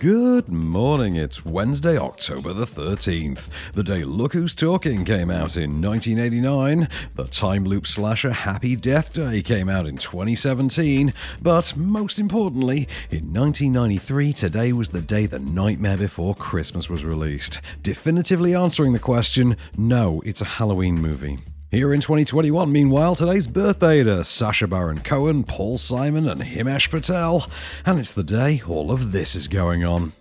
Good morning, it's Wednesday, October the 13th, the day Look Who's Talking came out in 1989, the time loop slasher Happy Death Day came out in 2017, but most importantly, in 1993, today was the day The Nightmare Before Christmas was released, definitively answering the question no, it's a Halloween movie. Here in 2021, meanwhile, today's birthday to Sacha Baron Cohen, Paul Simon, and Himesh Patel, and it's the day all of this is going on.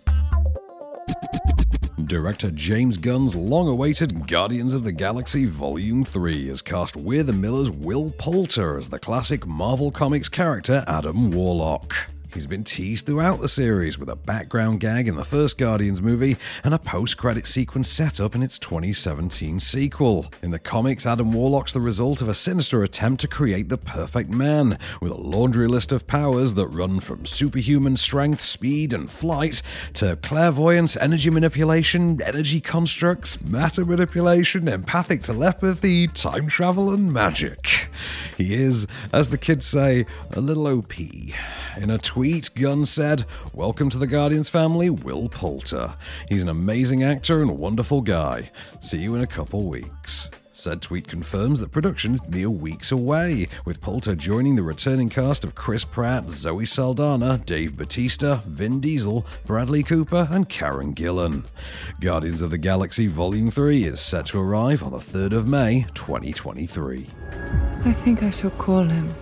Director James Gunn's long awaited Guardians of the Galaxy Volume 3 has cast We're the Miller's Will Poulter as the classic Marvel Comics character Adam Warlock. He's been teased throughout the series with a background gag in the first Guardians movie and a post credit sequence set up in its 2017 sequel. In the comics, Adam Warlock's the result of a sinister attempt to create the perfect man, with a laundry list of powers that run from superhuman strength, speed, and flight to clairvoyance, energy manipulation, energy constructs, matter manipulation, empathic telepathy, time travel, and magic. He is, as the kids say, a little OP. In a tweet, Gunn said, Welcome to the Guardians family, Will Poulter. He's an amazing actor and a wonderful guy. See you in a couple weeks. Said tweet confirms that production is mere weeks away, with Poulter joining the returning cast of Chris Pratt, Zoe Saldana, Dave Batista, Vin Diesel, Bradley Cooper, and Karen Gillan. Guardians of the Galaxy Volume 3 is set to arrive on the 3rd of May, 2023. I think I shall call him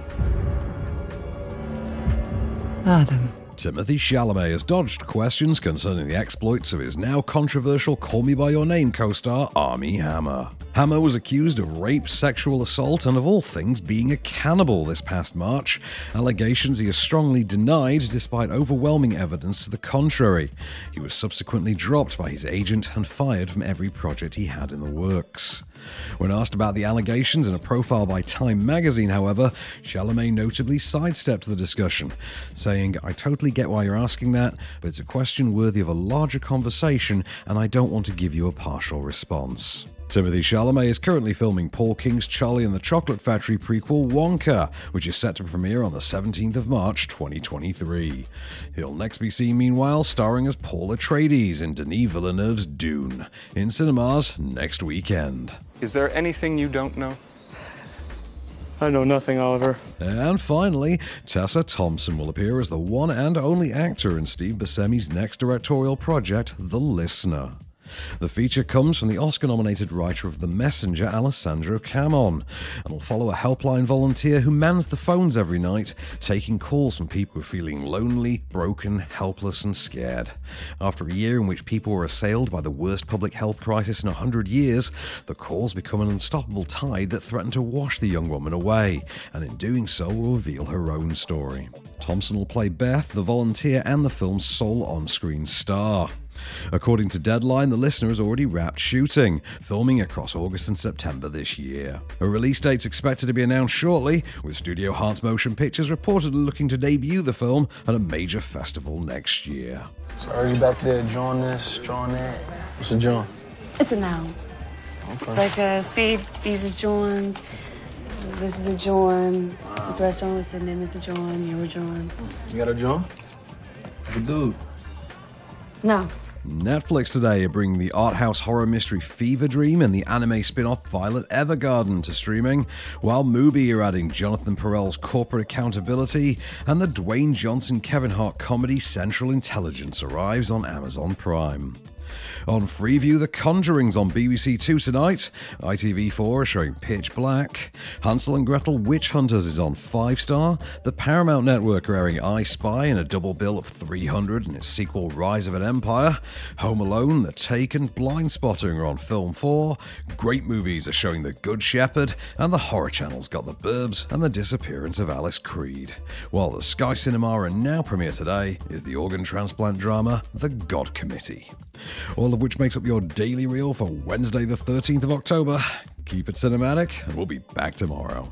Adam. Timothée Chalamet has dodged questions concerning the exploits of his now controversial Call Me By Your Name co star Armie Hammer. Hammer was accused of rape, sexual assault, and of all things being a cannibal this past March, allegations he has strongly denied despite overwhelming evidence to the contrary. He was subsequently dropped by his agent and fired from every project he had in the works. When asked about the allegations in a profile by Time magazine, however, Chalamet notably sidestepped the discussion, saying, I totally get why you're asking that, but it's a question worthy of a larger conversation, and I don't want to give you a partial response. Timothée Chalamet is currently filming Paul King's Charlie and the Chocolate Factory prequel Wonka, which is set to premiere on the 17th of March 2023. He'll next be seen, meanwhile, starring as Paul Atreides in Denis Villeneuve's Dune, in cinemas next weekend. Is there anything you don't know? I know nothing, Oliver. And finally, Tessa Thompson will appear as the one and only actor in Steve Buscemi's next directorial project, The Listener. The feature comes from the Oscar nominated writer of The Messenger, Alessandro Camon, and will follow a helpline volunteer who mans the phones every night, taking calls from people feeling lonely, broken, helpless, and scared. After a year in which people were assailed by the worst public health crisis in a hundred years, the calls become an unstoppable tide that threaten to wash the young woman away, and in doing so will reveal her own story. Thompson will play Beth, the volunteer, and the film's sole on screen star. According to Deadline, the listener has already wrapped shooting, filming across August and September this year. A release date's expected to be announced shortly, with Studio Hearts Motion Pictures reportedly looking to debut the film at a major festival next year. So are you back there drawing this, drawing that? What's a John? It's a noun. Okay. It's like a see, these is John's. This is a John. This restaurant was sitting in, it's a John. You were John. You got a John? Dude, No. Netflix today are bringing the art house horror mystery Fever Dream and the anime spin off Violet Evergarden to streaming, while Mubi are adding Jonathan Perel's corporate accountability, and the Dwayne Johnson Kevin Hart comedy Central Intelligence arrives on Amazon Prime. On Freeview, The Conjuring's on BBC Two tonight. ITV4 are showing Pitch Black. Hansel and Gretel Witch Hunters is on 5 Star. The Paramount Network are airing I Spy in a double bill of 300 and its sequel Rise of an Empire. Home Alone, The Taken, Blind Spotting are on Film 4. Great movies are showing The Good Shepherd, and the Horror Channel's got The Burbs and the Disappearance of Alice Creed. While the Sky Cinema and now premiere today is the organ transplant drama The God Committee all of which makes up your daily reel for Wednesday, the 13th of October. Keep it cinematic, and we'll be back tomorrow.